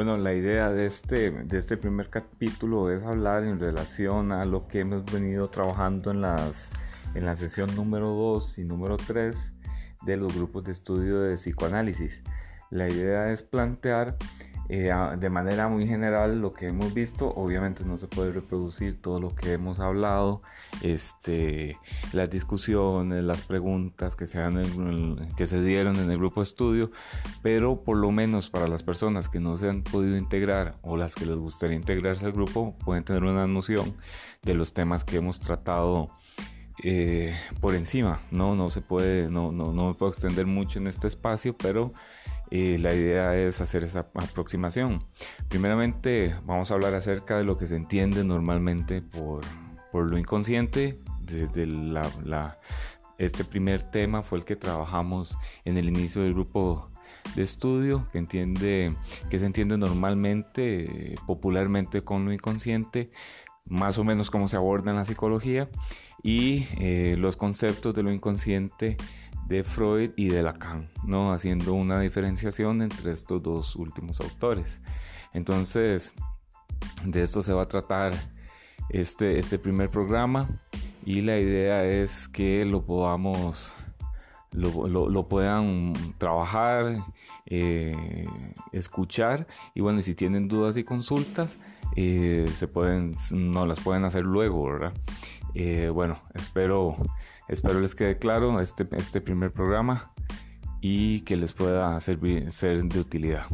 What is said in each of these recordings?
Bueno, la idea de este, de este primer capítulo es hablar en relación a lo que hemos venido trabajando en, las, en la sesión número 2 y número 3 de los grupos de estudio de psicoanálisis. La idea es plantear eh, de manera muy general lo que hemos visto, obviamente no se puede reproducir todo lo que hemos hablado, este, las discusiones, las preguntas que se, que se dieron en el grupo de estudio, pero por lo menos para las personas que no se han podido integrar o las que les gustaría integrarse al grupo, pueden tener una noción de los temas que hemos tratado. Eh, por encima, no, no se puede, no, no, no me puedo extender mucho en este espacio, pero y la idea es hacer esa aproximación. Primeramente vamos a hablar acerca de lo que se entiende normalmente por, por lo inconsciente. Este primer tema fue el que trabajamos en el inicio del grupo de estudio que entiende que se entiende normalmente popularmente con lo inconsciente más o menos cómo se aborda en la psicología y eh, los conceptos de lo inconsciente de Freud y de Lacan, ¿no? haciendo una diferenciación entre estos dos últimos autores. Entonces, de esto se va a tratar este, este primer programa y la idea es que lo podamos, lo, puedan trabajar, eh, escuchar y bueno, si tienen dudas y consultas, eh, se pueden, no las pueden hacer luego, ¿verdad? Eh, bueno, espero Espero les quede claro este, este primer programa y que les pueda servir, ser de utilidad.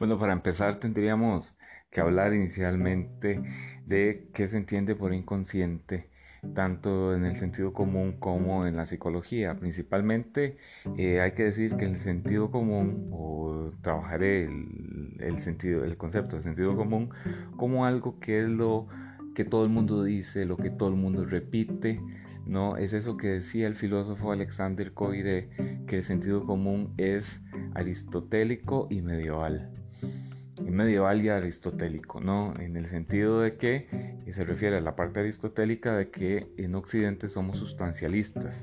Bueno, para empezar tendríamos que hablar inicialmente de qué se entiende por inconsciente, tanto en el sentido común como en la psicología. Principalmente eh, hay que decir que el sentido común, o trabajaré el, sentido, el concepto de sentido común como algo que es lo que todo el mundo dice, lo que todo el mundo repite, ¿no? Es eso que decía el filósofo Alexander Coiré, que el sentido común es aristotélico y medieval medieval y aristotélico, ¿no? En el sentido de que se refiere a la parte aristotélica de que en Occidente somos sustancialistas,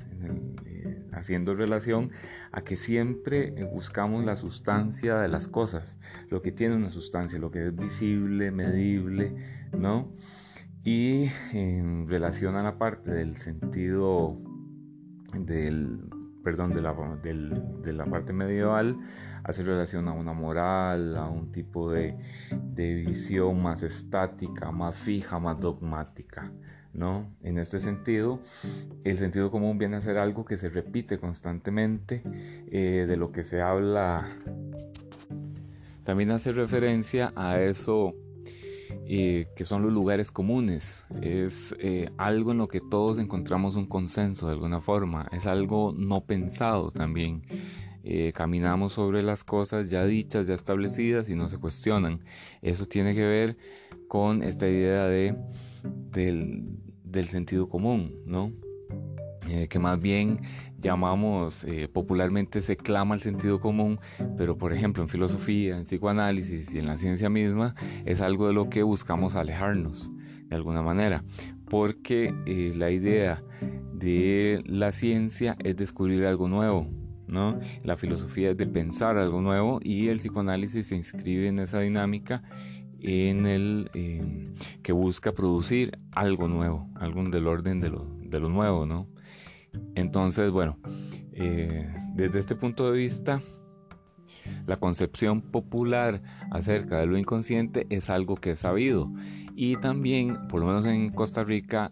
eh, haciendo relación a que siempre buscamos la sustancia de las cosas, lo que tiene una sustancia, lo que es visible, medible, ¿no? Y en relación a la parte del sentido del, perdón, de la, de la parte medieval, hace relación a una moral, a un tipo de, visión más estática, más fija, más dogmática. ¿no? En este sentido, el sentido común viene a ser algo que se repite constantemente, eh, de lo que se habla. También hace referencia a eso eh, que son los lugares comunes. Es eh, algo en lo que todos encontramos un consenso de alguna forma. Es algo no pensado también. Eh, caminamos sobre las cosas ya dichas, ya establecidas y no se cuestionan. Eso tiene que ver con esta idea de, del, sentido común, ¿no? Eh, que más bien llamamos, eh, popularmente se clama el sentido común, pero por ejemplo en filosofía, en psicoanálisis y en la ciencia misma es algo de lo que buscamos alejarnos de alguna manera, porque la idea de la ciencia es descubrir algo nuevo, la filosofía es de pensar algo nuevo y el psicoanálisis se inscribe en esa dinámica en el que busca producir algo nuevo, algo del orden de lo, de lo nuevo, ¿no? Entonces, bueno, eh, desde este punto de vista, la concepción popular acerca de lo inconsciente es algo que es sabido. Y también, por lo menos en Costa Rica,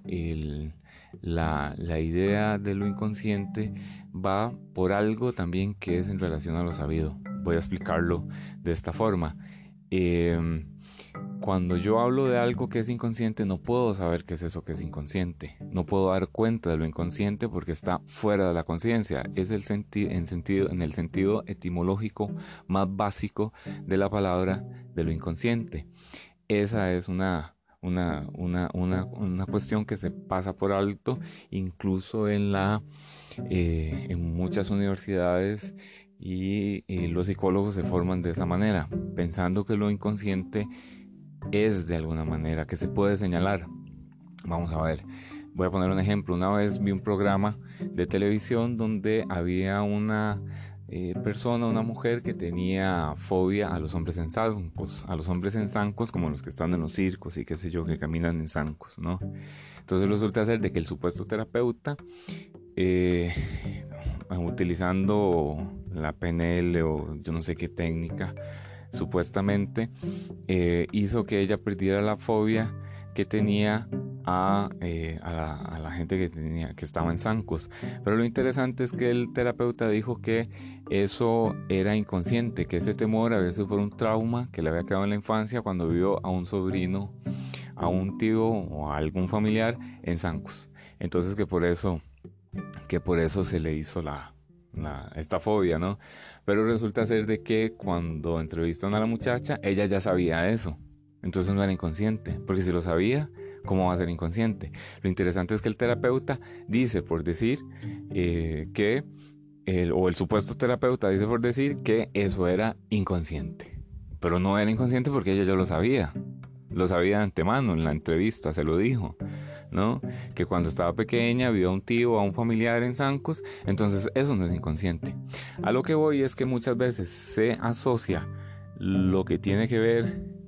la, la idea de lo inconsciente va por algo también que es en relación a lo sabido. Voy a explicarlo de esta forma. Em, cuando yo hablo de algo que es inconsciente, no puedo saber qué es eso que es inconsciente. No puedo dar cuenta de lo inconsciente porque está fuera de la conciencia. Es el en, sentido, en el sentido etimológico más básico de la palabra de lo inconsciente. Esa es una, una, una, una cuestión que se pasa por alto incluso en la eh, en muchas universidades y, los psicólogos se forman de esa manera, pensando que lo inconsciente es de alguna manera, que se puede señalar. Vamos a ver, voy a poner un ejemplo. Una vez vi un programa de televisión donde había una eh, persona, una mujer que tenía fobia a los hombres en zancos, a los hombres en zancos como los que están en los circos y qué sé yo, que caminan en zancos, ¿no? Entonces resulta ser de que el supuesto terapeuta, eh, utilizando la PNL o yo no sé qué técnica, supuestamente, eh, hizo que ella perdiera la fobia que tenía eh, a, la, gente que, tenía, que estaba en zancos. Pero lo interesante es que el terapeuta dijo que eso era inconsciente, que ese temor había sido por un trauma que le había quedado en la infancia cuando vio a un sobrino, a un tío o a algún familiar en zancos. Entonces que por eso, que por eso se le hizo la, esta fobia, ¿no? Pero resulta ser de que cuando entrevistan a la muchacha, ella ya sabía eso. Entonces no era inconsciente, porque si lo sabía, ¿cómo va a ser inconsciente? Lo interesante es que el terapeuta dice, por decir, eh, que, el, o el supuesto terapeuta dice por decir que eso era inconsciente. Pero no era inconsciente porque ella ya lo sabía. Lo sabía de antemano, en la entrevista se lo dijo. ¿no? Que cuando estaba pequeña vio a un tío a un familiar en zancos, entonces eso no es inconsciente. A lo que voy es que muchas veces se asocia lo que tiene que ver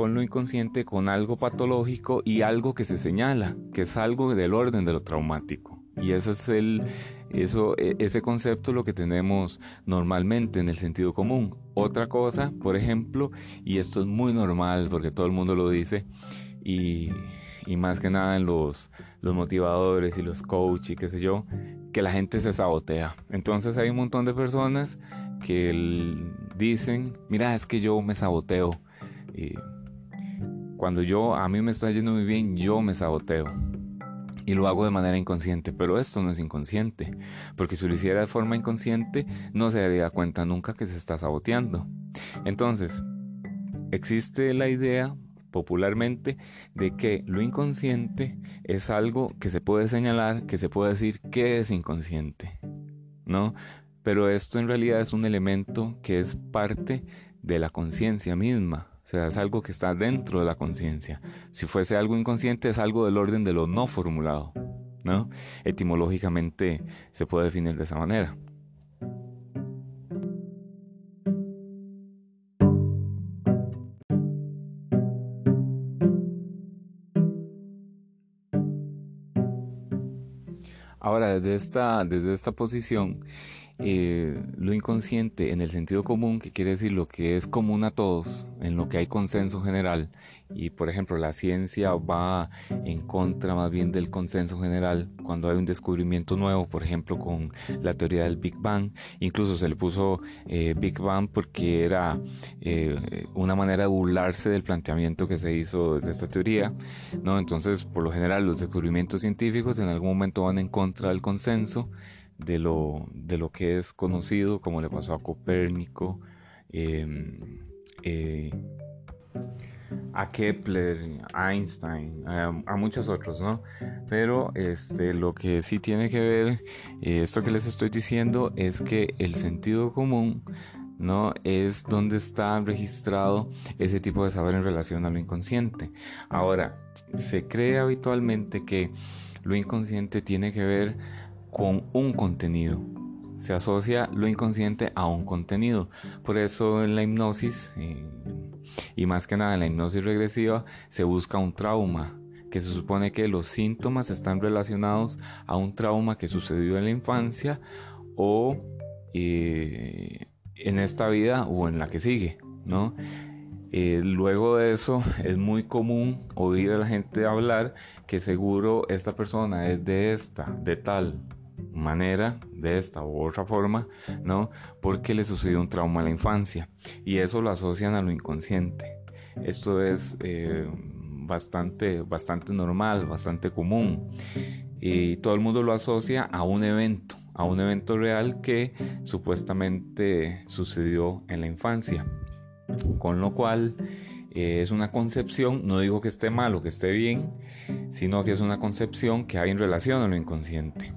con lo inconsciente, con algo patológico y algo que se señala, que es algo del orden de lo traumático. Y ese es el, eso, e, ese concepto lo que tenemos normalmente en el sentido común. Otra cosa, por ejemplo, y esto es muy normal porque todo el mundo lo dice, y, y más que nada en los, los motivadores y los coaches y qué sé yo, que la gente se sabotea. Entonces hay un montón de personas que dicen, mira, es que yo me saboteo. Cuando yo, a mí me está yendo muy bien, yo me saboteo. Y lo hago de manera inconsciente, pero esto no es inconsciente, porque si lo hiciera de forma inconsciente, no se daría cuenta nunca que se está saboteando. Entonces, existe la idea popularmente de que lo inconsciente es algo que se puede señalar, que se puede decir que es inconsciente, ¿no? Pero esto en realidad es un elemento que es parte de la conciencia misma, sea, es algo que está dentro de la conciencia. Si fuese algo inconsciente, es algo del orden de lo no formulado. ¿no? Etimológicamente se puede definir de esa manera. Ahora, desde esta, desde esta posición, eh, lo inconsciente en el sentido común, que quiere decir lo que es común a todos, en lo que hay consenso general, y por ejemplo la ciencia va en contra más bien del consenso general cuando hay un descubrimiento nuevo, por ejemplo con la teoría del Big Bang, incluso se le puso eh, Big Bang porque era eh, una manera de burlarse del planteamiento que se hizo de esta teoría, ¿no? Entonces, por lo general, los descubrimientos científicos en algún momento van en contra del consenso, de lo, de lo que es conocido, como le pasó a Copérnico, em, eh, a Kepler, a Einstein, a, muchos otros, ¿no? Pero este, lo que sí tiene que ver, eh, esto que les estoy diciendo, es que el sentido común ¿no? Es donde está registrado ese tipo de saber en relación a lo inconsciente. Ahora, se cree habitualmente que lo inconsciente tiene que ver con un contenido. Se asocia lo inconsciente a un contenido. Por eso en la hipnosis, eh, y más que nada en la hipnosis regresiva, se busca un trauma, que se supone que los síntomas están relacionados a un trauma que sucedió en la infancia o eh, en esta vida o en la que sigue, ¿no? Eh, luego de eso es muy común oír a la gente hablar que seguro esta persona es de esta, de tal, manera, de esta u otra forma, ¿no? Porque le sucedió un trauma en la infancia y eso lo asocian a lo inconsciente. Esto es eh, bastante, bastante normal, bastante común y todo el mundo lo asocia a un evento, a un evento real que supuestamente sucedió en la infancia. Con lo cual eh, es una concepción, no digo que esté mal o que esté bien, sino que es una concepción que hay en relación a lo inconsciente.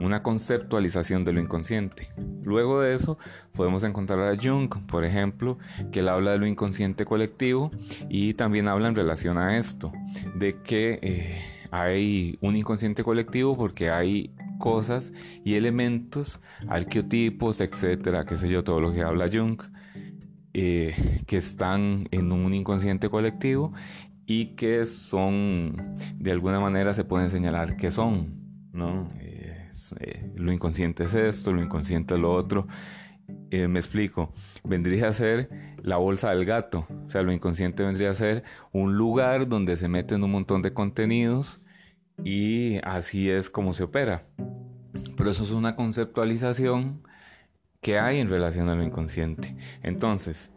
Una conceptualización de lo inconsciente. Luego de eso podemos encontrar a Jung, por ejemplo, que él habla de lo inconsciente colectivo y también habla en relación a esto, de que eh, hay un inconsciente colectivo porque hay cosas y elementos, arqueotipos, etcétera, qué sé yo, todo lo que habla Jung, eh, que están en un inconsciente colectivo y que son, de alguna manera se pueden señalar que son, ¿no? Eh, lo inconsciente es esto, lo inconsciente es lo otro. Eh, me explico, vendría a ser la bolsa del gato, o sea, lo inconsciente vendría a ser un lugar donde se meten un montón de contenidos y así es como se opera. Pero eso es una conceptualización que hay en relación a lo inconsciente. Entonces,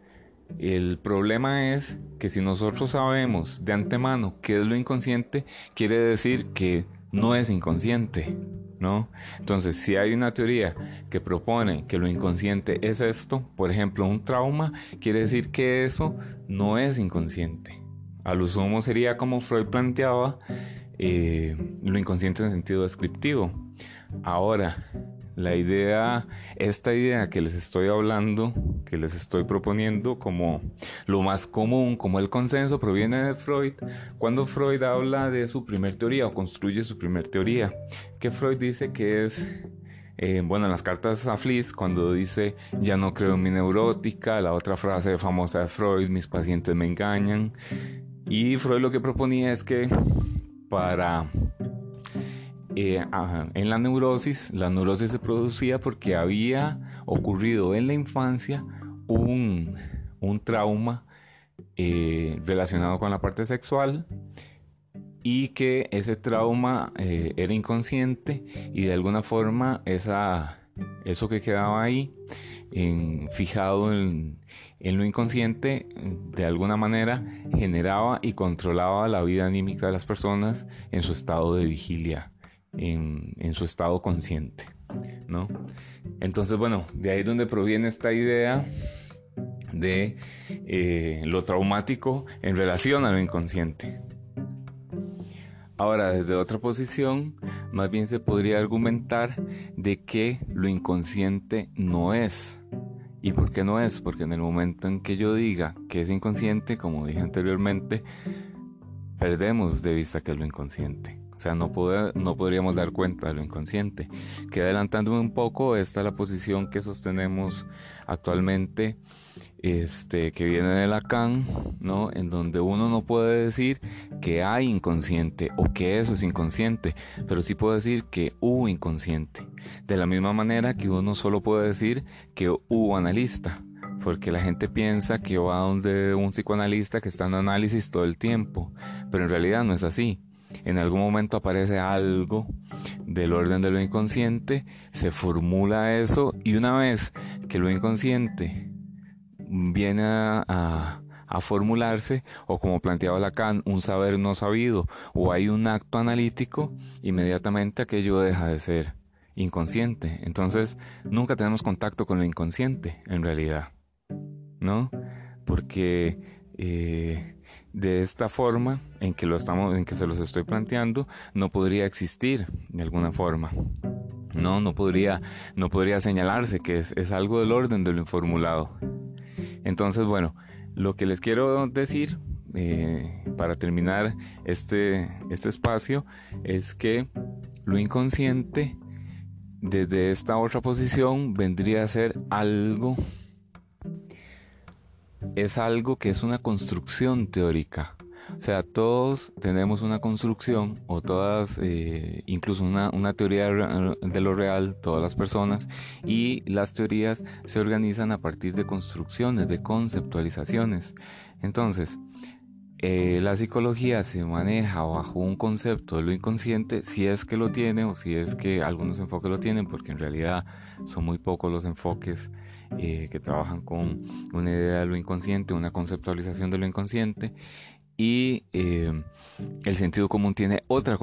el problema es que si nosotros sabemos de antemano qué es lo inconsciente, quiere decir que no es inconsciente, ¿no? Entonces, si hay una teoría que propone que lo inconsciente es esto, por ejemplo, un trauma, quiere decir que eso no es inconsciente. A lo sumo sería como Freud planteaba eh, lo inconsciente en sentido descriptivo. Ahora, la idea, esta idea que les estoy hablando, que les estoy proponiendo como lo más común, como el consenso, proviene de Freud, cuando Freud habla de su primer teoría o construye su primer teoría, que Freud dice que es eh, bueno, en las cartas a Fliss, cuando dice ya no creo en mi neurótica, la otra frase famosa de Freud, mis pacientes me engañan. Y Freud lo que proponía es que para eh, en la neurosis, la neurosis se producía porque había ocurrido en la infancia un, trauma eh, relacionado con la parte sexual y que ese trauma eh, era inconsciente y de alguna forma esa, eso que quedaba ahí fijado en, en, lo inconsciente de alguna manera generaba y controlaba la vida anímica de las personas en su estado de vigilia en, su estado consciente, ¿no? Entonces, bueno, de ahí es donde proviene esta idea de eh, lo traumático en relación a lo inconsciente. Ahora, desde otra posición, más bien se podría argumentar de que lo inconsciente no es. ¿Y por qué no es? Porque en el momento en que yo diga que es inconsciente, como dije anteriormente, perdemos de vista que es lo inconsciente. O sea, no, no podríamos dar cuenta de lo inconsciente. Que adelantándome un poco, esta es la posición que sostenemos actualmente, este, que viene de Lacan, ¿no? En donde uno no puede decir que hay inconsciente o que eso es inconsciente, pero sí puede decir que hubo inconsciente. De la misma manera que uno solo puede decir que hubo analista porque la gente piensa que va donde un psicoanalista que está en análisis todo el tiempo, pero en realidad no es así en algún momento aparece algo del orden de lo inconsciente, se formula eso y una vez que lo inconsciente viene a, formularse o como planteaba Lacan, un saber no sabido o hay un acto analítico, inmediatamente aquello deja de ser inconsciente. Entonces nunca tenemos contacto con lo inconsciente en realidad, ¿no? Porque eh, de esta forma en que lo estamos en que se los estoy planteando no podría existir de alguna forma. No no podría no podría señalarse que es, algo del orden de lo informulado entonces bueno lo que les quiero decir eh, para terminar este este espacio es que lo inconsciente desde esta otra posición vendría a ser algo es algo que es una construcción teórica. O sea, todos tenemos una construcción o todas, eh, incluso una, una, teoría de lo real, todas las personas, y las teorías se organizan a partir de construcciones, de conceptualizaciones. Entonces, eh, la psicología se maneja bajo un concepto de lo inconsciente, si es que lo tiene o si es que algunos enfoques lo tienen, porque en realidad son muy pocos los enfoques eh, que trabajan con una idea de lo inconsciente, una conceptualización de lo inconsciente. Y eh, el sentido común tiene otra,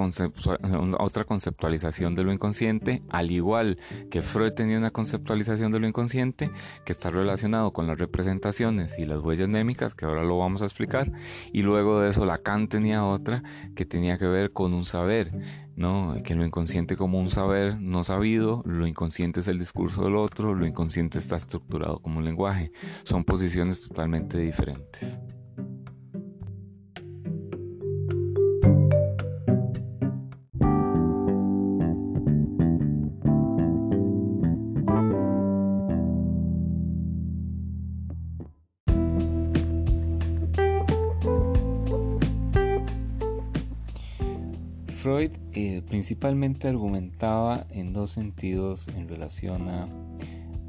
otra conceptualización de lo inconsciente, al igual que Freud tenía una conceptualización de lo inconsciente que está relacionado con las representaciones y las huellas némicas, que ahora lo vamos a explicar, y luego de eso Lacan tenía otra que tenía que ver con un saber, ¿no? que lo inconsciente como un saber no sabido, lo inconsciente es el discurso del otro, lo inconsciente está estructurado como un lenguaje, son posiciones totalmente diferentes. Principalmente argumentaba en dos sentidos en relación a,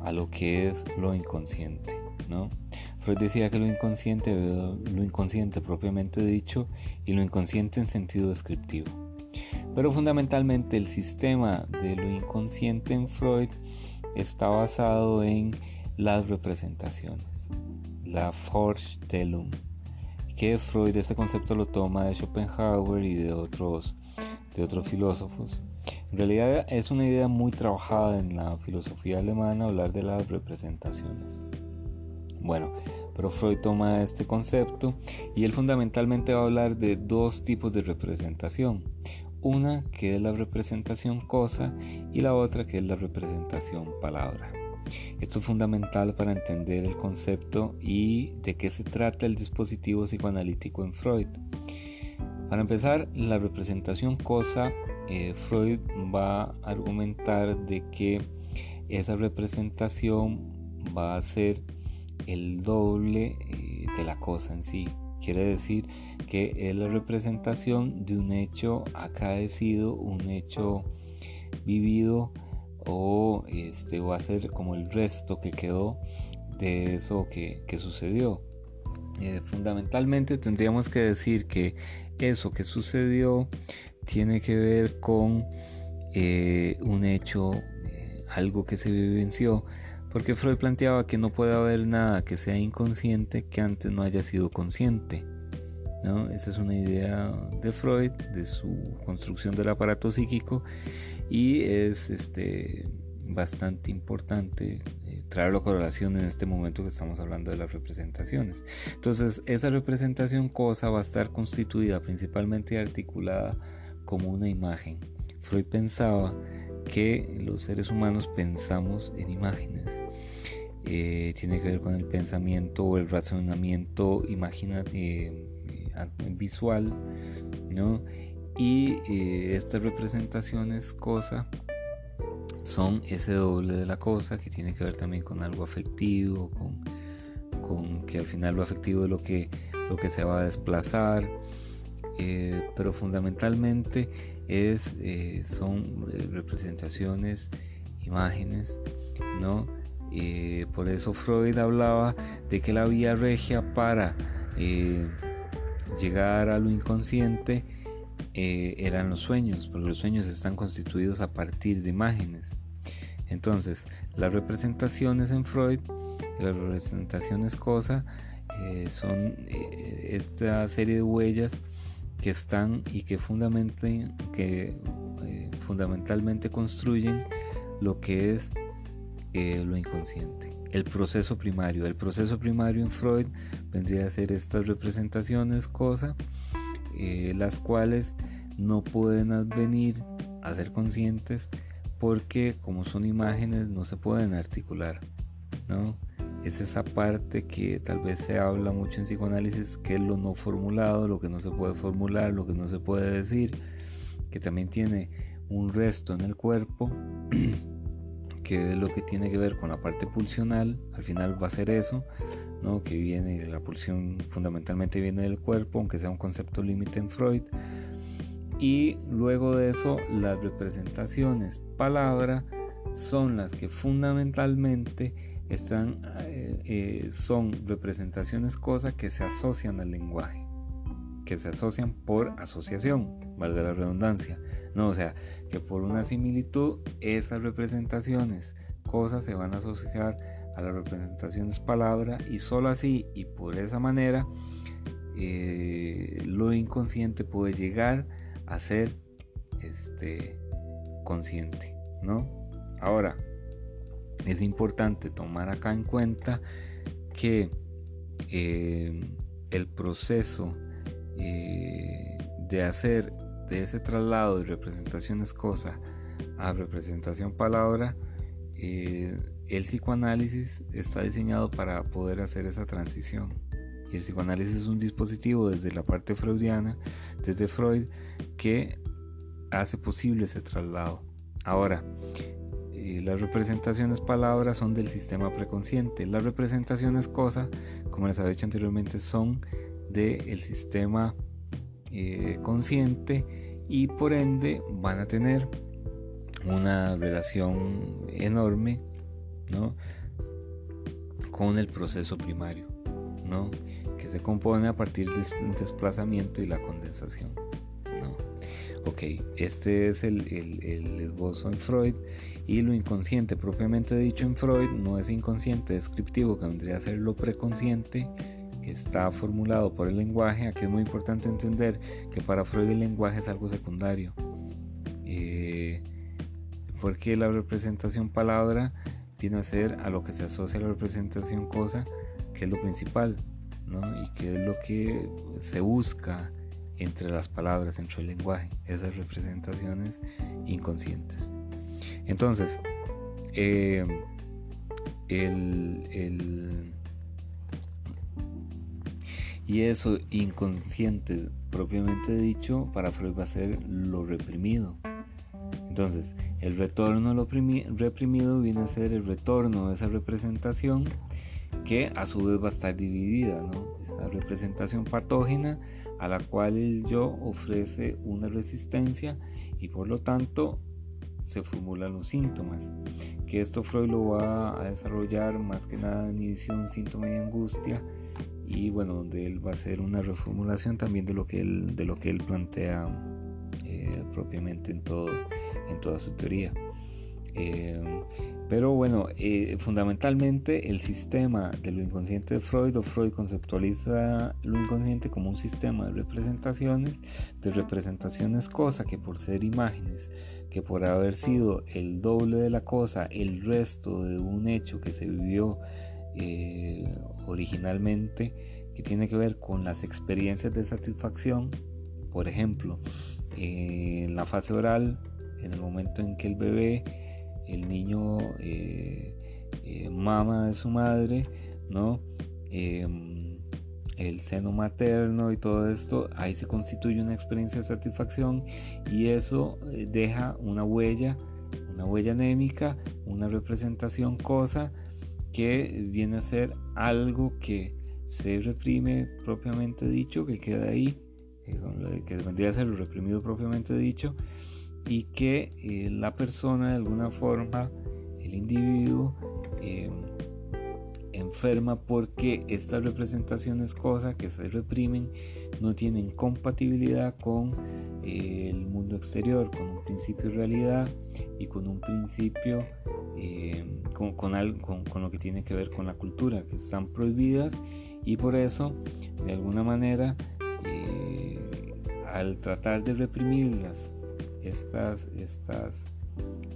a, lo que es lo inconsciente. ¿no? Freud decía que lo inconsciente, lo inconsciente propiamente dicho y lo inconsciente en sentido descriptivo. Pero fundamentalmente el sistema de lo inconsciente en Freud está basado en las representaciones, la Vorstellung, que Freud ese concepto lo toma de Schopenhauer y de otros de otros filósofos. En realidad es una idea muy trabajada en la filosofía alemana hablar de las representaciones. Bueno, pero Freud toma este concepto y él fundamentalmente va a hablar de dos tipos de representación. Una que es la representación cosa y la otra que es la representación palabra. Esto es fundamental para entender el concepto y de qué se trata el dispositivo psicoanalítico en Freud. Para empezar, la representación cosa, eh, Freud va a argumentar de que esa representación va a ser el doble eh, de la cosa en sí. Quiere decir que es la representación de un hecho acaecido, un hecho vivido o este va a ser como el resto que quedó de eso que, sucedió. Eh, fundamentalmente tendríamos que decir que eso que sucedió tiene que ver con eh, un hecho, eh, algo que se vivenció, porque Freud planteaba que no puede haber nada que sea inconsciente que antes no haya sido consciente. ¿no? Esa es una idea de Freud, de su construcción del aparato psíquico, y es este, bastante importante traerlo a correlación en este momento que estamos hablando de las representaciones. Entonces, esa representación cosa va a estar constituida principalmente articulada como una imagen. Freud pensaba que los seres humanos pensamos en imágenes. Eh, tiene que ver con el pensamiento o el razonamiento eh, visual, ¿no? Y estas representaciones cosa son ese doble de la cosa que tiene que ver también con algo afectivo, con, que al final lo afectivo es lo que, lo que se va a desplazar, eh, pero fundamentalmente es, eh, son eh, representaciones, imágenes, ¿no? por eso Freud hablaba de que la vía regia para llegar a lo inconsciente eh, eran los sueños, porque los sueños están constituidos a partir de imágenes. Entonces, las representaciones en Freud, las representaciones cosa, eh, son eh, esta serie de huellas que están y que, que fundamentalmente construyen lo que es lo inconsciente. El proceso primario. El proceso primario en Freud vendría a ser estas representaciones cosa eh, las cuales no pueden advenir a ser conscientes porque como son imágenes no se pueden articular, ¿no? Es esa parte que tal vez se habla mucho en psicoanálisis, que es lo no formulado, lo que no se puede formular, lo que no se puede decir, que también tiene un resto en el cuerpo, que es lo que tiene que ver con la parte pulsional, al final va a ser eso, que viene, la pulsión fundamentalmente viene del cuerpo, aunque sea un concepto límite en Freud. Y luego de eso, las representaciones palabra son las que fundamentalmente están, eh, eh, son representaciones cosas que se asocian al lenguaje, que se asocian por asociación, valga la redundancia. No, o sea, que por una similitud esas representaciones, cosas se van a asociar a las representaciones palabra y solo así y por esa manera eh, inconsciente puede llegar a ser este, consciente, ¿no? Ahora, es importante tomar acá en cuenta que eh, el proceso eh, de hacer de ese traslado de representaciones cosa a representación palabra, el psicoanálisis está diseñado para poder hacer esa transición. Y el psicoanálisis es un dispositivo desde la parte freudiana, desde Freud, que hace posible ese traslado. Ahora, eh, las representaciones palabras son del sistema preconsciente. Las representaciones cosa, como les había dicho anteriormente, son del sistema eh, consciente y por ende van a tener una relación enorme ¿no? con el proceso primario, ¿no? que se compone a partir del desplazamiento y la condensación. ¿no? Ok, este es el, el, esbozo en Freud y lo inconsciente propiamente dicho en Freud no es inconsciente descriptivo que vendría a ser lo preconsciente que está formulado por el lenguaje. Aquí es muy importante entender que para Freud el lenguaje es algo secundario. Eh, porque la representación palabra viene a ser a lo que se asocia la representación cosa, que es lo principal, ¿no? y que es lo que se busca entre las palabras, entre el lenguaje, esas representaciones inconscientes. Entonces, eh, el, y eso inconsciente propiamente dicho para Freud va a ser lo reprimido, entonces, el retorno lo reprimido viene a ser el retorno de esa representación que a su vez va a estar dividida, ¿no? Esa representación patógena a la cual el yo ofrece una resistencia y por lo tanto se formulan los síntomas. Que esto Freud lo va a desarrollar más que nada en inhibición, síntoma y angustia y bueno, donde él va a hacer una reformulación también de lo que él, de lo que él plantea eh, propiamente en todo en toda su teoría. Eh, pero bueno, eh, fundamentalmente el sistema de lo inconsciente de Freud o Freud conceptualiza lo inconsciente como un sistema de representaciones, de representaciones cosa que por ser imágenes, que por haber sido el doble de la cosa, el resto de un hecho que se vivió eh, originalmente, que tiene que ver con las experiencias de satisfacción, por ejemplo, en la fase oral en el momento en que el bebé, el niño eh, eh, mama de su madre, ¿no? Em, el seno materno y todo esto, ahí se constituye una experiencia de satisfacción y eso eh, deja una huella, una huella anémica, una representación cosa que viene a ser algo que se reprime propiamente dicho, que queda ahí, que vendría a ser lo reprimido propiamente dicho, y que eh, la persona de alguna forma, el individuo, em, enferma porque estas representaciones, cosas que se reprimen, no tienen compatibilidad con eh, el mundo exterior, con un principio de realidad y con un principio, em, con, con, con, con lo que tiene que ver con la cultura, que están prohibidas y por eso, de alguna manera, eh, al tratar de reprimirlas estas, estas,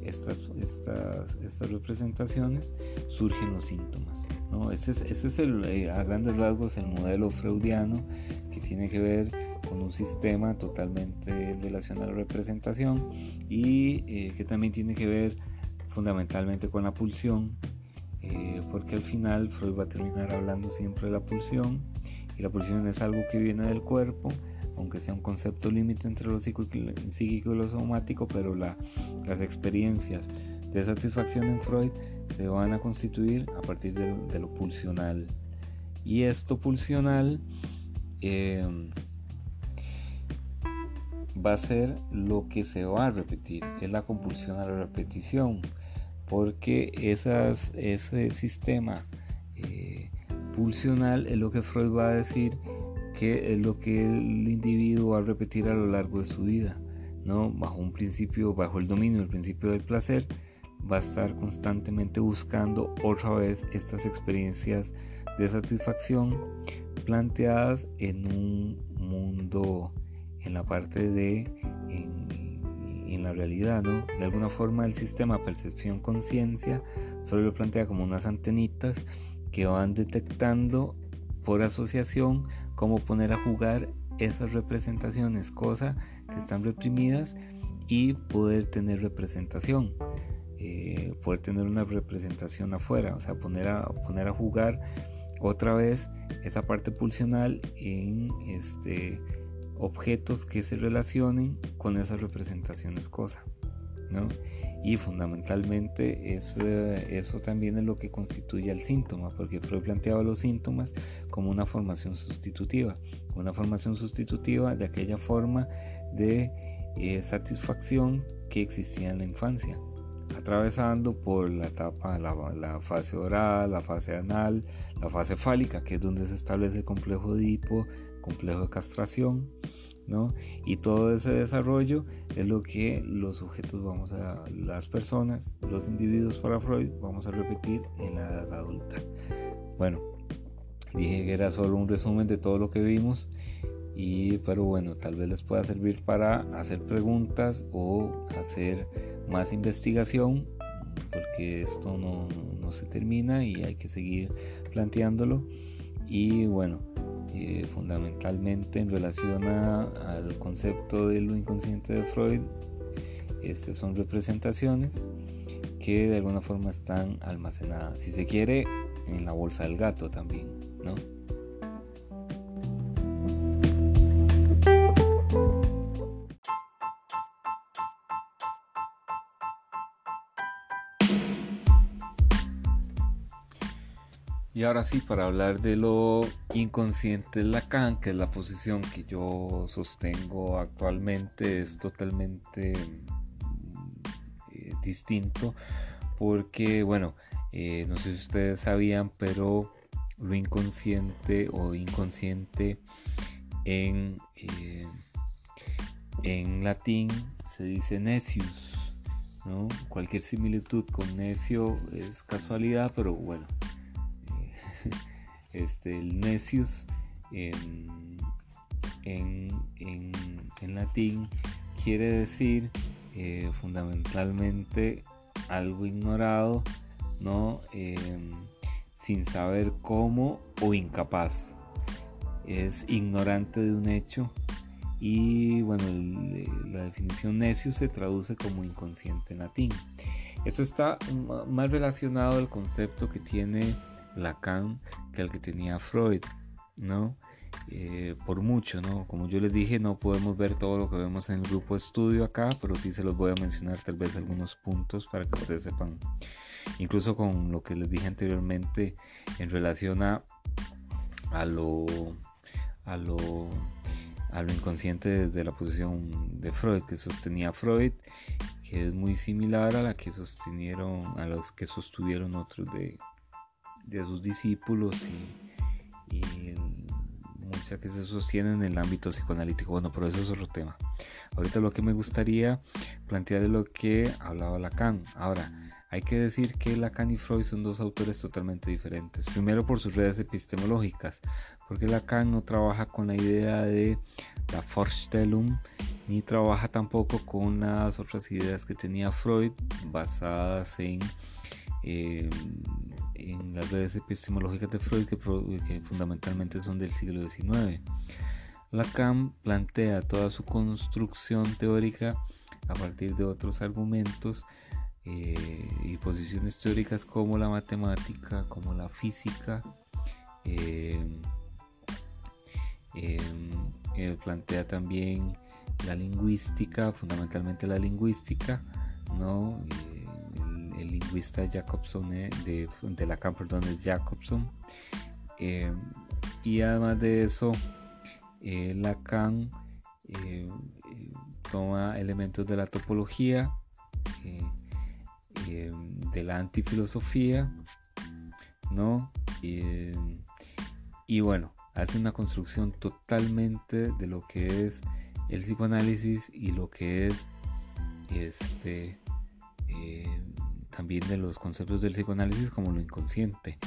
estas, estas, estas representaciones, surgen los síntomas. ¿no? Ese es, ese es el, eh, a grandes rasgos el modelo freudiano que tiene que ver con un sistema totalmente relacionado a la representación y eh, que también tiene que ver fundamentalmente con la pulsión, eh, porque al final Freud va a terminar hablando siempre de la pulsión y la pulsión es algo que viene del cuerpo aunque sea un concepto límite entre lo psíquico y lo somático, pero las experiencias de satisfacción en Freud se van a constituir a partir de, lo pulsional. Y esto pulsional em, va a ser lo que se va a repetir, es la compulsión a la repetición, porque ese sistema eh, pulsional es lo que Freud va a decir que es lo que el individuo va a repetir a lo largo de su vida, ¿no? Bajo un principio, bajo el dominio del principio del placer, va a estar constantemente buscando otra vez estas experiencias de satisfacción planteadas en un mundo en la parte de en, la realidad, ¿no? De alguna forma el sistema percepción-conciencia, Freud lo plantea como unas antenitas que van detectando por asociación cómo poner a jugar esas representaciones, cosas que están reprimidas y poder tener representación. Eh, poder tener una representación afuera, o sea, poner a, poner a jugar otra vez esa parte pulsional en este, objetos que se relacionen con esas representaciones cosa. ¿no? Y fundamentalmente es, eso también es lo que constituye el síntoma, porque Freud planteaba los síntomas como una formación sustitutiva, una formación sustitutiva de aquella forma de eh, satisfacción que existía en la infancia atravesando por la etapa, la, fase oral, la fase anal, la fase fálica, que es donde se establece el complejo de hipo, complejo de castración, ¿no? Y todo ese desarrollo es lo que los sujetos vamos a, las personas, los individuos para Freud, vamos a repetir en la edad adulta. Bueno, dije que era solo un resumen de todo lo que vimos y pero bueno tal vez les pueda servir para hacer preguntas o hacer más investigación porque esto no, no se termina y hay que seguir planteándolo y bueno eh, fundamentalmente en relación al concepto de lo inconsciente de Freud estas son representaciones que de alguna forma están almacenadas si se quiere en la bolsa del gato también ¿no? Y ahora sí, para hablar de lo inconsciente de Lacan, que es la posición que yo sostengo actualmente, es totalmente eh, distinto, porque, bueno, eh, no sé si ustedes sabían, pero lo inconsciente o inconsciente en, eh, en latín se dice necius. ¿no? Cualquier similitud con necio es casualidad, pero bueno, este, el necius en, latín quiere decir eh, fundamentalmente algo ignorado, ¿no? Em, sin saber cómo o incapaz. Es ignorante de un hecho y bueno, la definición necius se traduce como inconsciente en latín. Esto está más relacionado al concepto que tiene Lacan que el que tenía Freud, ¿no? Eh, por mucho, ¿no? Como yo les dije, no podemos ver todo lo que vemos en el grupo estudio acá, pero sí se los voy a mencionar tal vez algunos puntos para que ustedes sepan, incluso con lo que les dije anteriormente en relación a, a lo a lo a lo inconsciente desde la posición de Freud que sostenía Freud que es muy similar a la que sostenieron a los que sostuvieron otros de, de sus discípulos y, y muchas que se sostienen en el ámbito psicoanalítico. Bueno, pero eso es otro tema. Ahorita lo que me gustaría plantear es lo que hablaba Lacan. Ahora, hay que decir que Lacan y Freud son dos autores totalmente diferentes. Primero por sus redes epistemológicas, porque Lacan no trabaja con la idea de la Vorstellung, ni trabaja tampoco con las otras ideas que tenía Freud basadas en eh, en las redes epistemológicas de Freud que, fundamentalmente son del siglo XIX. Lacan plantea toda su construcción teórica a partir de otros argumentos eh, y posiciones teóricas como la matemática, como la física. Eh, eh, plantea también la lingüística, fundamentalmente la lingüística, ¿no? El lingüista Jacobson eh, de, de perdón, es Jacobson. Eh, y además de eso, eh, Lacan toma elementos de la topología, de la antifilosofía, ¿no? y bueno, hace una construcción totalmente de lo que es el psicoanálisis y lo que es este también de los conceptos del psicoanálisis como lo inconsciente.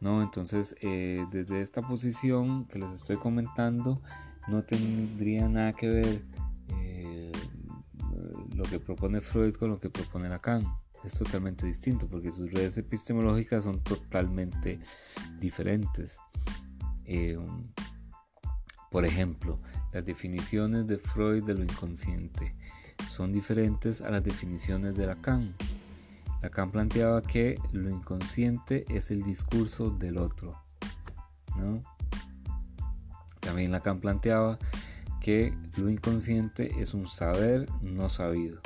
¿no? Entonces, eh, desde esta posición que les estoy comentando, no tendría nada que ver eh, lo que propone Freud con lo que propone Lacan. Es totalmente distinto porque sus redes epistemológicas son totalmente diferentes. Eh, por ejemplo, las definiciones de Freud de lo inconsciente son diferentes a las definiciones de Lacan. Lacan planteaba que lo inconsciente es el discurso del otro. También Lacan planteaba que lo inconsciente es un saber no sabido.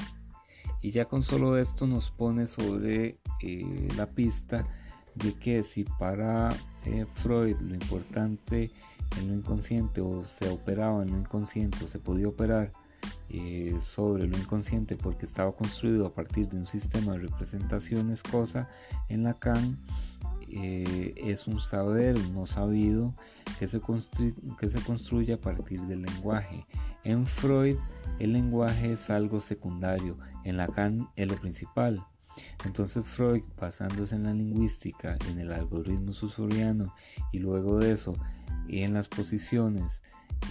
Y ya con solo esto nos pone sobre eh, la pista de que si para eh, Freud lo importante en lo inconsciente o se operaba en lo inconsciente o se podía operar eh, sobre lo inconsciente porque estaba construido a partir de un sistema de representaciones cosa en Lacan eh, es un saber no sabido que se, que se construye a partir del lenguaje. En Freud el lenguaje es algo secundario en Lacan es lo principal. Entonces Freud, basándose en la lingüística, en el algoritmo susuriano y luego de eso en las posiciones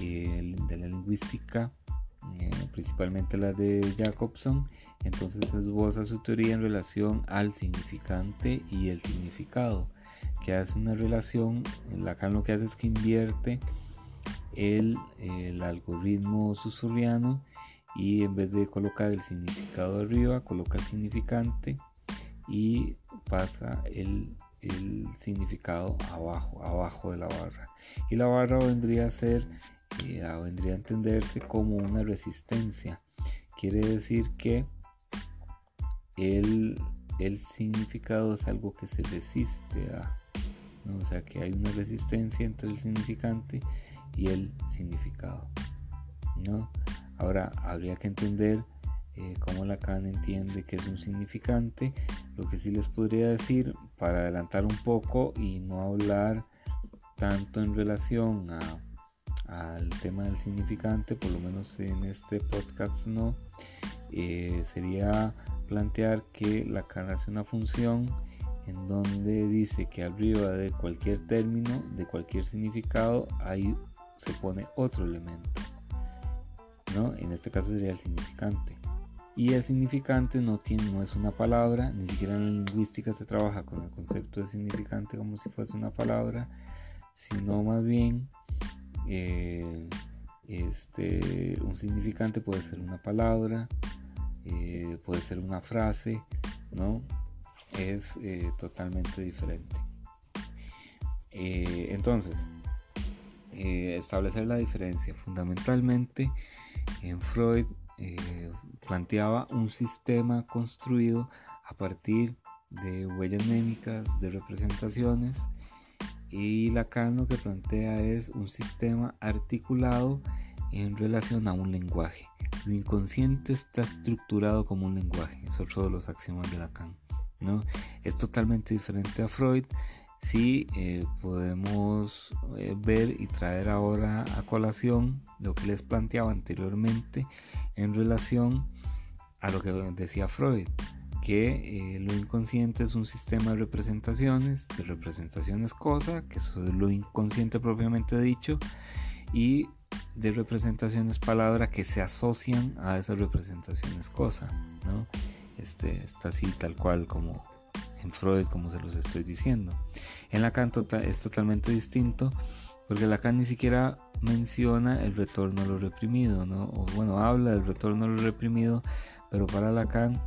eh, de la lingüística, eh, principalmente las de Jacobson, entonces esboza su teoría en relación al significante y el significado, que hace una relación, Lacan lo que hace es que invierte el, algoritmo susurriano y en vez de colocar el significado arriba, coloca el significante y pasa el, el significado abajo, abajo de la barra. Y la barra vendría a ser, vendría a entenderse como una resistencia. Quiere decir que el, el significado es algo que se resiste a, o sea que hay una resistencia entre el significante y el significado. ¿no? Ahora habría que entender eh, cómo Lacan entiende que es un significante. Lo que sí les podría decir, para adelantar un poco y no hablar tanto en relación al tema del significante, por lo menos en este podcast no, eh, sería plantear que Lacan hace una función en donde dice que arriba de cualquier término, de cualquier significado, ahí se pone otro elemento. En este caso sería el significante. Y el significante no, tiene, no es una palabra, ni siquiera en la lingüística se trabaja con el concepto de significante como si fuese una palabra, sino más bien eh, este, un significante puede ser una palabra, eh, puede ser una frase, ¿no? Es eh, totalmente diferente. entonces, establecer la diferencia fundamentalmente en Freud planteaba un sistema construido a partir de huellas némicas, de representaciones, y Lacan lo que plantea es un sistema articulado en relación a un lenguaje. Lo inconsciente está estructurado como un lenguaje, es otro de los axiomas de Lacan. ¿no? Es totalmente diferente a Freud si eh, podemos eh, ver y traer ahora a colación lo que les planteaba anteriormente en relación a lo que decía Freud, que eh, lo inconsciente es un sistema de representaciones, de representaciones cosa, que eso es lo inconsciente propiamente dicho, y de representaciones palabra que se asocian a esas representaciones cosa, ¿no? Este, está así tal cual como en Freud, como se los estoy diciendo. En Lacan tota-, es totalmente distinto porque Lacan ni siquiera menciona el retorno a lo reprimido, ¿no? O bueno, habla del retorno a lo reprimido, pero para Lacan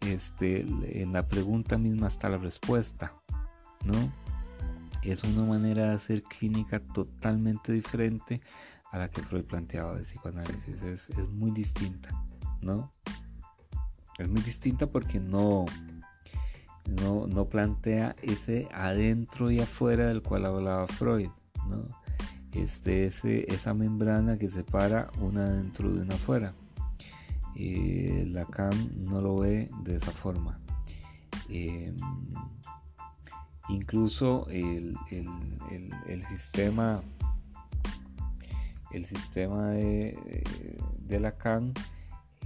este, en la pregunta misma está la respuesta, ¿no? Es una manera de hacer clínica totalmente diferente a la que Freud planteaba de psicoanálisis, es, es muy distinta, ¿no? Es muy distinta porque no, no, plantea ese adentro y afuera del cual hablaba Freud, ¿no? Este, ese, esa membrana que separa una adentro de una afuera. Eh, Lacan no lo ve de esa forma. Em, incluso el, sistema el sistema de, de Lacan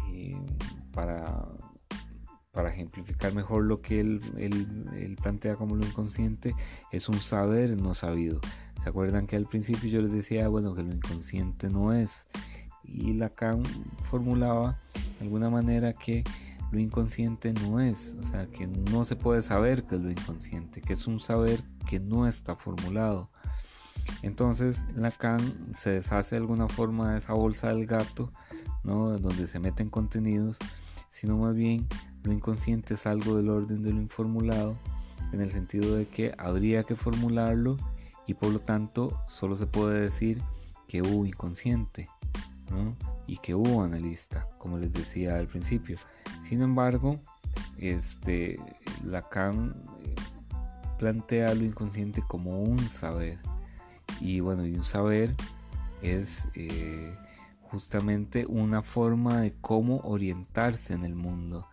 em, para para ejemplificar mejor lo que él, él, plantea como lo inconsciente, es un saber no sabido. ¿Se acuerdan que al principio yo les decía, bueno, que lo inconsciente no es? Y Lacan formulaba de alguna manera que lo inconsciente no es, o sea, que no se puede saber qué es lo inconsciente, que es un saber que no está formulado. Entonces Lacan se deshace de alguna forma de esa bolsa del gato, ¿no? donde se meten contenidos, sino más bien lo inconsciente es algo del orden de lo informulado, en el sentido de que habría que formularlo y por lo tanto solo se puede decir que hubo inconsciente y que hubo analista, como les decía al principio. Sin embargo, este, Lacan eh, plantea lo inconsciente como un saber. Y bueno, y un saber es eh, justamente una forma de cómo orientarse en el mundo.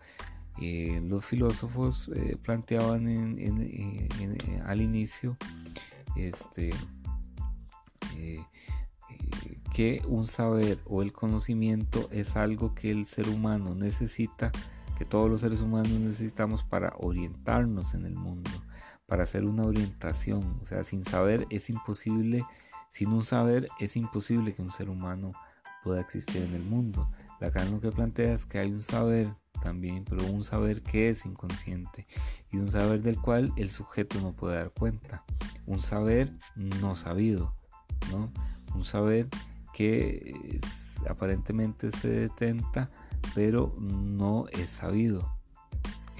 Eh, los filósofos planteaban al inicio este, que un saber o el conocimiento es algo que el ser humano necesita, que todos los seres humanos necesitamos para orientarnos en el mundo, para hacer una orientación. O sea, sin saber es imposible, sin un saber es imposible que un ser humano pueda existir en el mundo. Lacan lo que plantea es que hay un saber también, pero un saber que es inconsciente y un saber del cual el sujeto no puede dar cuenta. Un saber no sabido, ¿no? Un saber que aparentemente se detenta, pero no es sabido.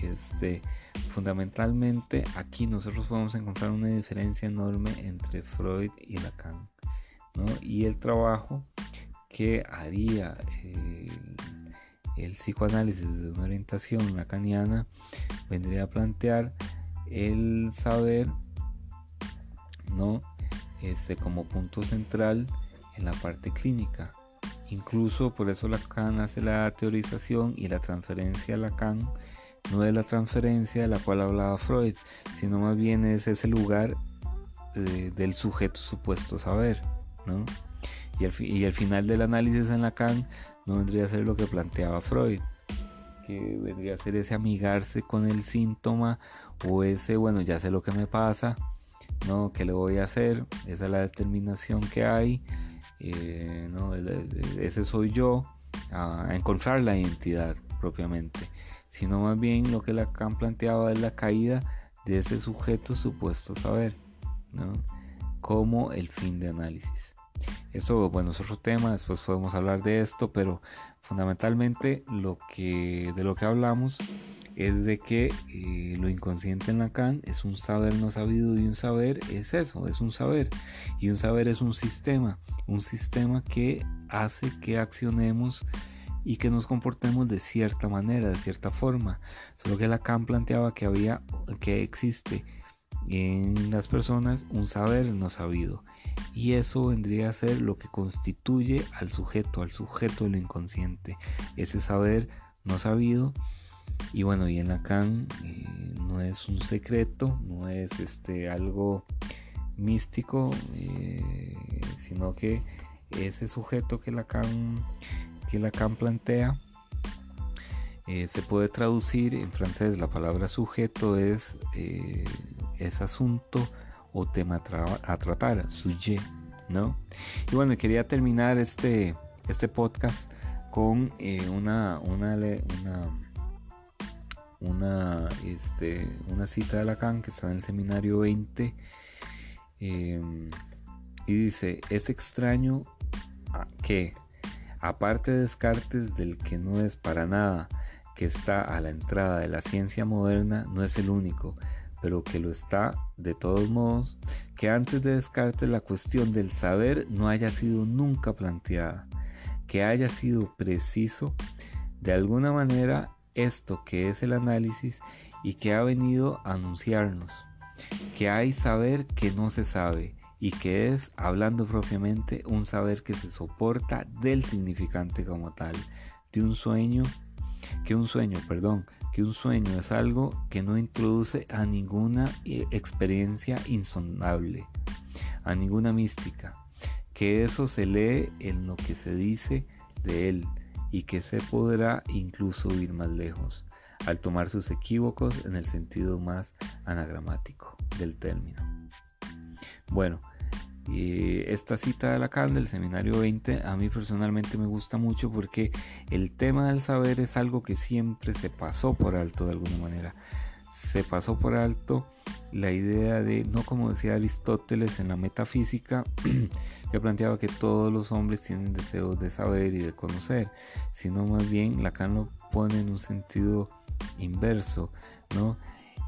Este, fundamentalmente aquí nosotros podemos encontrar una diferencia enorme entre Freud y Lacan. Y el trabajo que haría el, el psicoanálisis de una orientación lacaniana vendría a plantear el saber ¿no? este, como punto central en la parte clínica. Incluso por eso Lacan hace la teorización y la transferencia a Lacan no es la transferencia de la cual hablaba Freud, sino más bien es ese lugar eh, del sujeto supuesto saber. ¿no? Y, al, y el final del análisis en Lacan no vendría a ser lo que planteaba Freud, que vendría a ser ese amigarse con el síntoma o ese, bueno, ya sé lo que me pasa, ¿no? ¿Qué le voy a hacer? Esa es la determinación que hay eh, ¿no? ese soy yo, a, encontrar la identidad propiamente, sino más bien lo que Lacan planteaba es la caída de ese sujeto supuesto saber, ¿no? como el fin de análisis. Eso, bueno, es otro tema, después podemos hablar de esto, pero fundamentalmente lo que, de lo que hablamos es de que eh, lo inconsciente en Lacan es un saber no sabido y un saber es eso, es un saber. Y un saber es un sistema, un sistema que hace que accionemos y que nos comportemos de cierta manera, de cierta forma. Solo que Lacan planteaba que había, que existe en las personas un saber no sabido. Y eso vendría a ser lo que constituye al sujeto, al sujeto de lo inconsciente. Ese saber no sabido y bueno, y en Lacan eh, no es un secreto, no es este, algo místico, eh, sino que ese sujeto que Lacan, que Lacan plantea eh, se puede traducir en francés, la palabra sujeto es, es asunto o tema a tratar, sujet, ¿no? Y bueno, quería terminar este, este podcast con una, una, una una, este, una cita de Lacan que está en el seminario 20 em, y dice, es extraño que, aparte de Descartes del que no es para nada, que está a la entrada de la ciencia moderna, no es el único, pero que lo está de todos modos, que antes de Descartes la cuestión del saber no haya sido nunca planteada, que haya sido preciso de alguna manera esto que es el análisis y que ha venido a anunciarnos que hay saber que no se sabe y que es, hablando propiamente, un saber que se soporta del significante como tal, de un sueño, que un sueño, perdón, que un sueño es algo que no introduce a ninguna eh, experiencia insondable, a ninguna mística, que eso se lee en lo que se dice de él, y que se podrá incluso ir más lejos. al tomar sus equívocos en el sentido más anagramático del término. Bueno, y esta cita de Lacan del seminario 20 a mí personalmente me gusta mucho porque el tema del saber es algo que siempre se pasó por alto de alguna manera. Se pasó por alto la idea de, no como decía Aristóteles en la metafísica, que planteaba que todos los hombres tienen deseos de saber y de conocer, sino más bien Lacan lo pone en un sentido inverso, ¿no?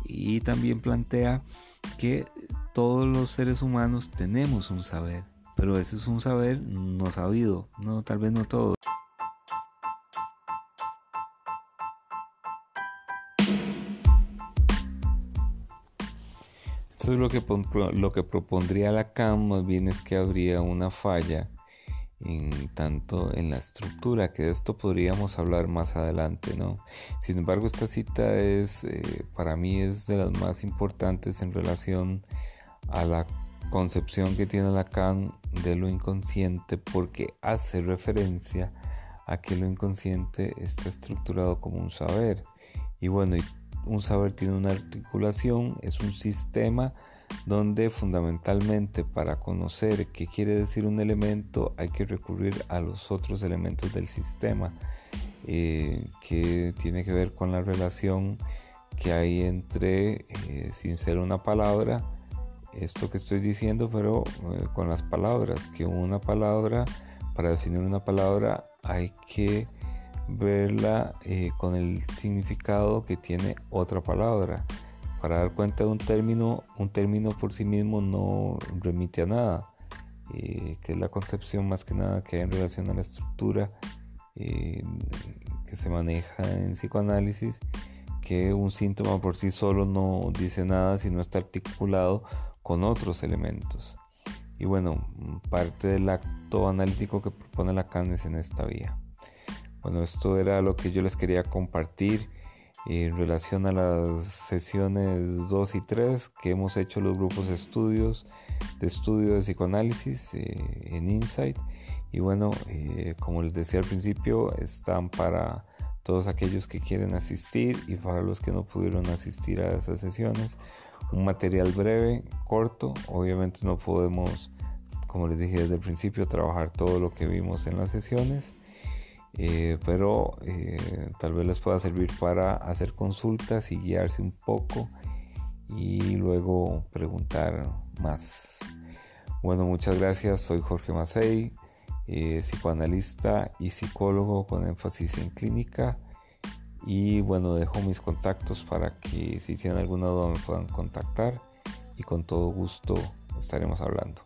Y también plantea que todos los seres humanos tenemos un saber, pero ese es un saber no sabido, no tal vez no todo. Entonces lo que, lo que propondría Lacan más bien es que habría una falla en tanto en la estructura, que de esto podríamos hablar más adelante, ¿no? Sin embargo, esta cita es, eh, para mí, es de las más importantes en relación a la concepción que tiene Lacan de lo inconsciente, porque hace referencia a que lo inconsciente está estructurado como un saber. Y bueno, un saber tiene una articulación, es un sistema donde fundamentalmente para conocer qué quiere decir un elemento hay que recurrir a los otros elementos del sistema eh, que tiene que ver con la relación que hay entre, eh, sin ser una palabra, esto que estoy diciendo, pero eh, con las palabras, que una palabra, para definir una palabra hay que verla con el significado que tiene otra palabra para dar cuenta de un término, un término por sí mismo no remite a nada, eh, que es la concepción más que nada que hay en relación a la estructura eh, que se maneja en psicoanálisis, que un síntoma por sí solo no dice nada si no está articulado con otros elementos. Y bueno, parte del acto analítico que propone Lacan es en esta vía. Bueno, esto era lo que yo les quería compartir en relación a las sesiones 2 y 3 que hemos hecho los grupos de estudios de estudio de psicoanálisis eh, en Insight. Y bueno eh, como les decía al principio están para todos aquellos que quieren asistir y para los que no pudieron asistir a esas sesiones un material breve corto. Obviamente no podemos como les dije desde el principio trabajar todo lo que vimos en las sesiones eh, pero eh, tal vez les pueda servir para hacer consultas y guiarse un poco y luego preguntar más. Bueno, muchas gracias. Soy Jorge Macei, eh, psicoanalista y psicólogo con énfasis en clínica. Y bueno, dejo mis contactos para que si tienen alguna duda me puedan contactar y con todo gusto estaremos hablando.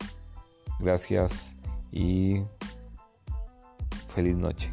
Gracias y feliz noche.